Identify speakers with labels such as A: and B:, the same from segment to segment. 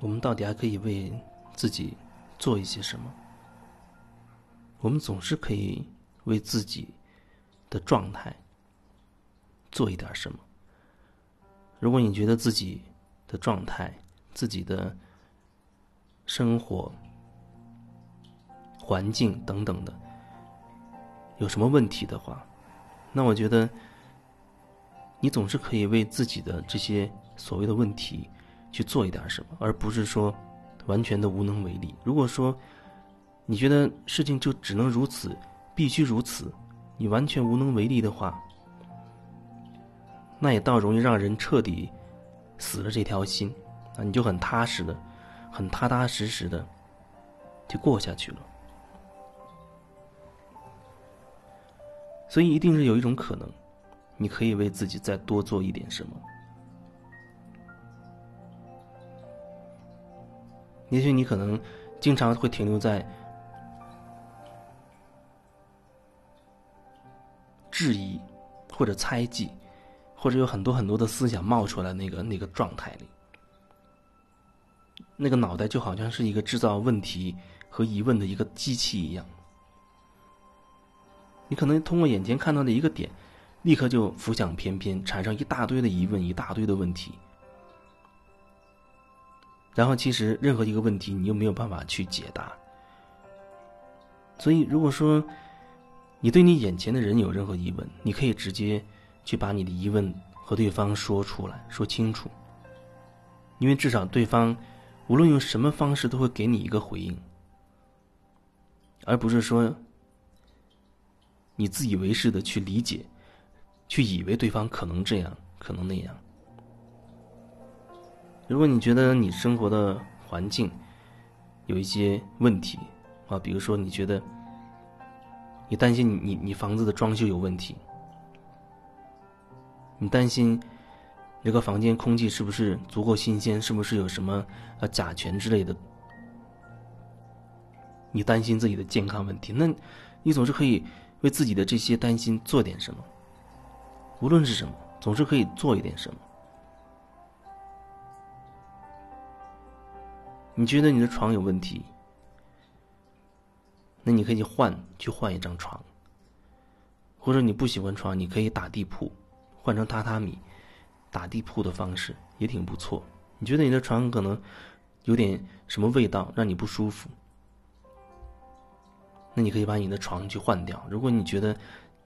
A: 我们到底还可以为自己做一些什么？我们总是可以为自己的状态做一点什么。如果你觉得自己的状态、自己的生活环境等等的有什么问题的话，那我觉得你总是可以为自己的这些所谓的问题。去做一点什么，而不是说完全的无能为力。如果说你觉得事情就只能如此，必须如此，你完全无能为力的话，那也倒容易让人彻底死了这条心啊！你就很踏实的、很踏踏实实的就过下去了。所以，一定是有一种可能，你可以为自己再多做一点什么。也许你可能经常会停留在质疑或者猜忌，或者有很多很多的思想冒出来那个那个状态里，那个脑袋就好像是一个制造问题和疑问的一个机器一样。你可能通过眼前看到的一个点，立刻就浮想翩翩，产生一大堆的疑问，一大堆的问题。然后，其实任何一个问题，你又没有办法去解答。所以，如果说你对你眼前的人有任何疑问，你可以直接去把你的疑问和对方说出来，说清楚。因为至少对方无论用什么方式都会给你一个回应，而不是说你自以为是的去理解，去以为对方可能这样，可能那样。如果你觉得你生活的环境有一些问题啊，比如说你觉得你担心你你你房子的装修有问题，你担心这个房间空气是不是足够新鲜，是不是有什么呃甲醛之类的，你担心自己的健康问题，那你总是可以为自己的这些担心做点什么，无论是什么，总是可以做一点什么。你觉得你的床有问题，那你可以换去换一张床，或者你不喜欢床，你可以打地铺，换成榻榻米，打地铺的方式也挺不错。你觉得你的床可能有点什么味道，让你不舒服，那你可以把你的床去换掉。如果你觉得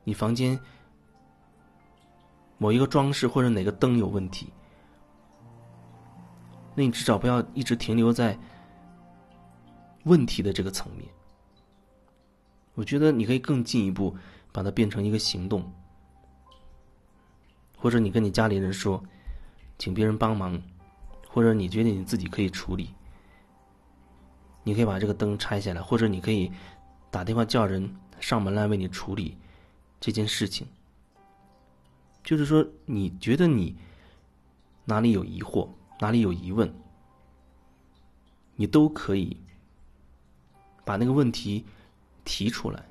A: 你房间某一个装饰或者哪个灯有问题，那你至少不要一直停留在问题的这个层面。我觉得你可以更进一步，把它变成一个行动，或者你跟你家里人说，请别人帮忙，或者你觉得你自己可以处理，你可以把这个灯拆下来，或者你可以打电话叫人上门来为你处理这件事情。就是说，你觉得你哪里有疑惑？哪里有疑问，你都可以把那个问题提出来。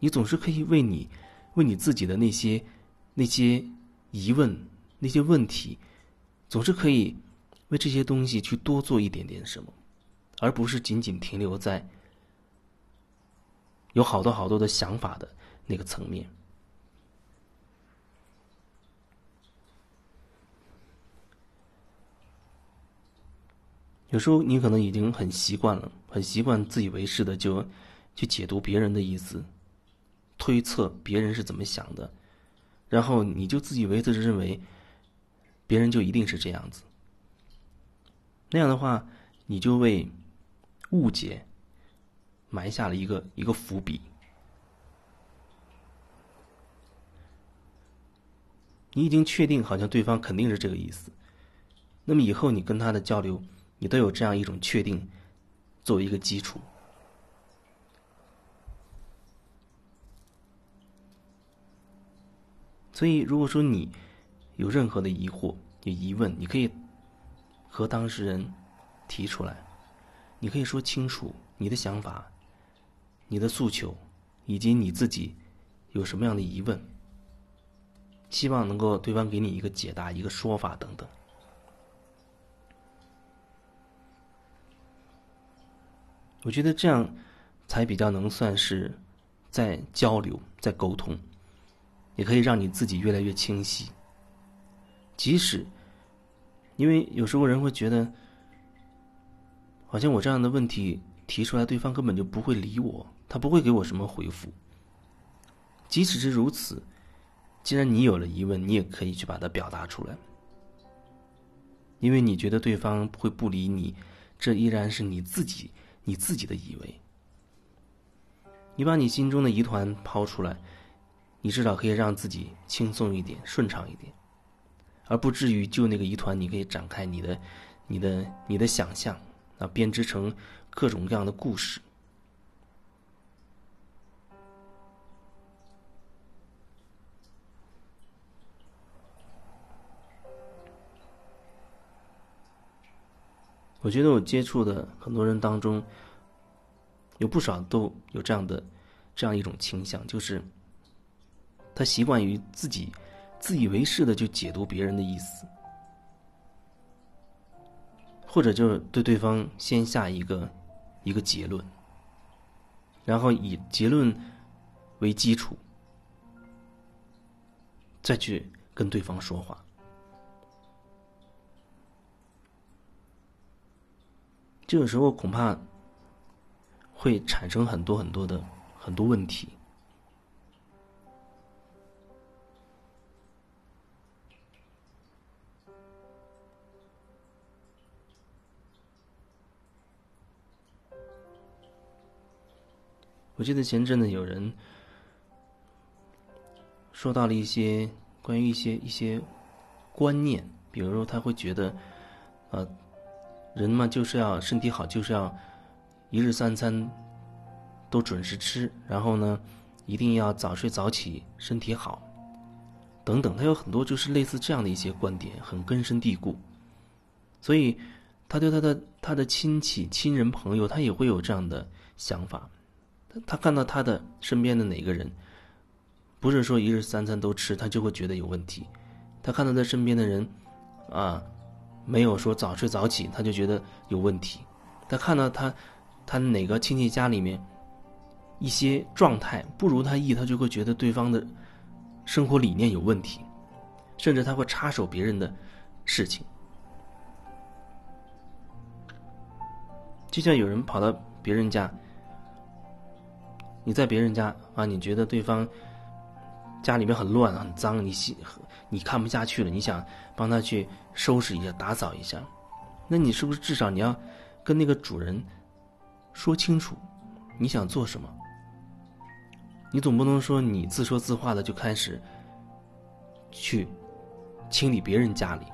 A: 你总是可以为你、为你自己的那些、那些疑问、那些问题，总是可以为这些东西去多做一点点什么，而不是仅仅停留在有好多好多的想法的那个层面。有时候你可能已经很习惯了，很习惯自以为是的就去解读别人的意思，推测别人是怎么想的，然后你就自以为是的认为别人就一定是这样子。那样的话，你就为误解埋下了一个一个伏笔。你已经确定好像对方肯定是这个意思，那么以后你跟他的交流。你都有这样一种确定，作为一个基础。所以，如果说你有任何的疑惑、有疑问，你可以和当事人提出来，你可以说清楚你的想法、你的诉求，以及你自己有什么样的疑问，希望能够对方给你一个解答、一个说法等等。我觉得这样才比较能算是在交流、在沟通，也可以让你自己越来越清晰。即使因为有时候人会觉得，好像我这样的问题提出来，对方根本就不会理我，他不会给我什么回复。即使是如此，既然你有了疑问，你也可以去把它表达出来，因为你觉得对方会不理你，这依然是你自己。你自己的以为，你把你心中的疑团抛出来，你至少可以让自己轻松一点、顺畅一点，而不至于就那个疑团，你可以展开你的、你的、你的想象，啊，编织成各种各样的故事。我觉得我接触的很多人当中，有不少都有这样的这样一种倾向，就是他习惯于自己自以为是的就解读别人的意思，或者就是对对方先下一个一个结论，然后以结论为基础，再去跟对方说话。这个时候恐怕会产生很多很多的很多问题。我记得前阵子有人说到了一些关于一些一些观念，比如说他会觉得，呃。人嘛，就是要身体好，就是要一日三餐都准时吃，然后呢，一定要早睡早起，身体好，等等。他有很多就是类似这样的一些观点，很根深蒂固。所以，他对他的他的亲戚、亲人、朋友，他也会有这样的想法。他看到他的身边的哪个人，不是说一日三餐都吃，他就会觉得有问题。他看到他身边的人，啊。没有说早睡早起，他就觉得有问题。他看到他，他哪个亲戚家里面一些状态不如他意，他就会觉得对方的生活理念有问题，甚至他会插手别人的事情。就像有人跑到别人家，你在别人家啊，你觉得对方家里面很乱很脏，你心你看不下去了，你想帮他去。收拾一下，打扫一下，那你是不是至少你要跟那个主人说清楚你想做什么？你总不能说你自说自话的就开始去清理别人家里，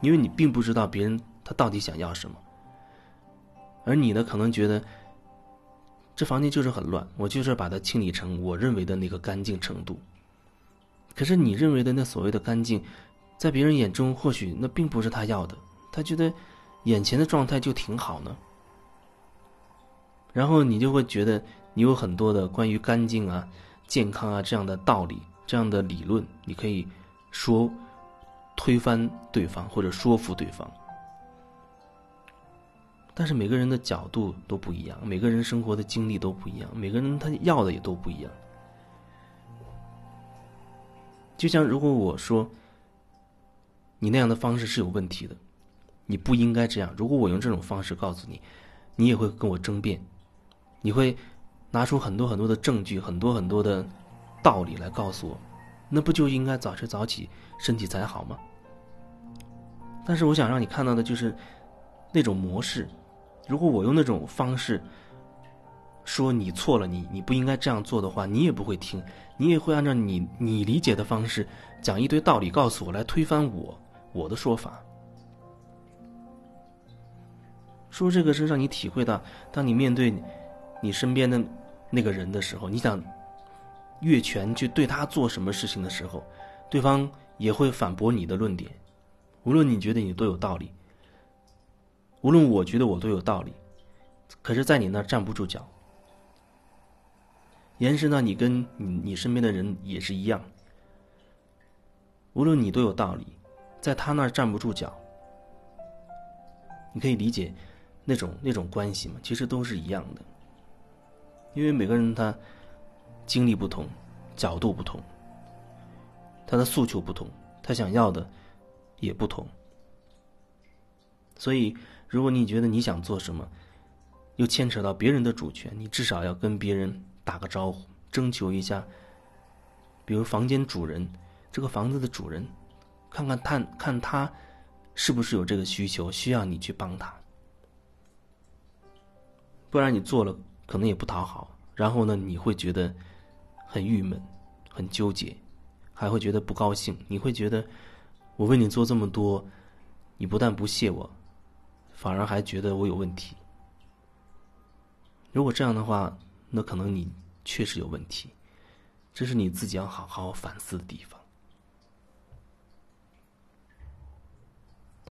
A: 因为你并不知道别人他到底想要什么，而你呢，可能觉得这房间就是很乱，我就是把它清理成我认为的那个干净程度。可是你认为的那所谓的干净。在别人眼中，或许那并不是他要的，他觉得眼前的状态就挺好呢。然后你就会觉得你有很多的关于干净啊、健康啊这样的道理、这样的理论，你可以说推翻对方或者说服对方。但是每个人的角度都不一样，每个人生活的经历都不一样，每个人他要的也都不一样。就像如果我说。你那样的方式是有问题的，你不应该这样。如果我用这种方式告诉你，你也会跟我争辩，你会拿出很多很多的证据、很多很多的道理来告诉我，那不就应该早睡早起，身体才好吗？但是我想让你看到的就是那种模式。如果我用那种方式说你错了，你你不应该这样做的话，你也不会听，你也会按照你你理解的方式讲一堆道理告诉我，来推翻我。我的说法，说这个是让你体会到，当你面对你身边的那个人的时候，你想越权去对他做什么事情的时候，对方也会反驳你的论点。无论你觉得你都有道理，无论我觉得我都有道理，可是，在你那站不住脚。延伸到你跟你你身边的人也是一样，无论你多有道理。在他那儿站不住脚，你可以理解，那种那种关系嘛，其实都是一样的。因为每个人他经历不同，角度不同，他的诉求不同，他想要的也不同。所以，如果你觉得你想做什么，又牵扯到别人的主权，你至少要跟别人打个招呼，征求一下。比如房间主人，这个房子的主人，看看他看他是不是有这个需求，需要你去帮他。不然你做了可能也不讨好，然后呢你会觉得很郁闷、很纠结，还会觉得不高兴。你会觉得我为你做这么多，你不但不谢我，反而还觉得我有问题。如果这样的话，那可能你确实有问题，这是你自己要好好反思的地方。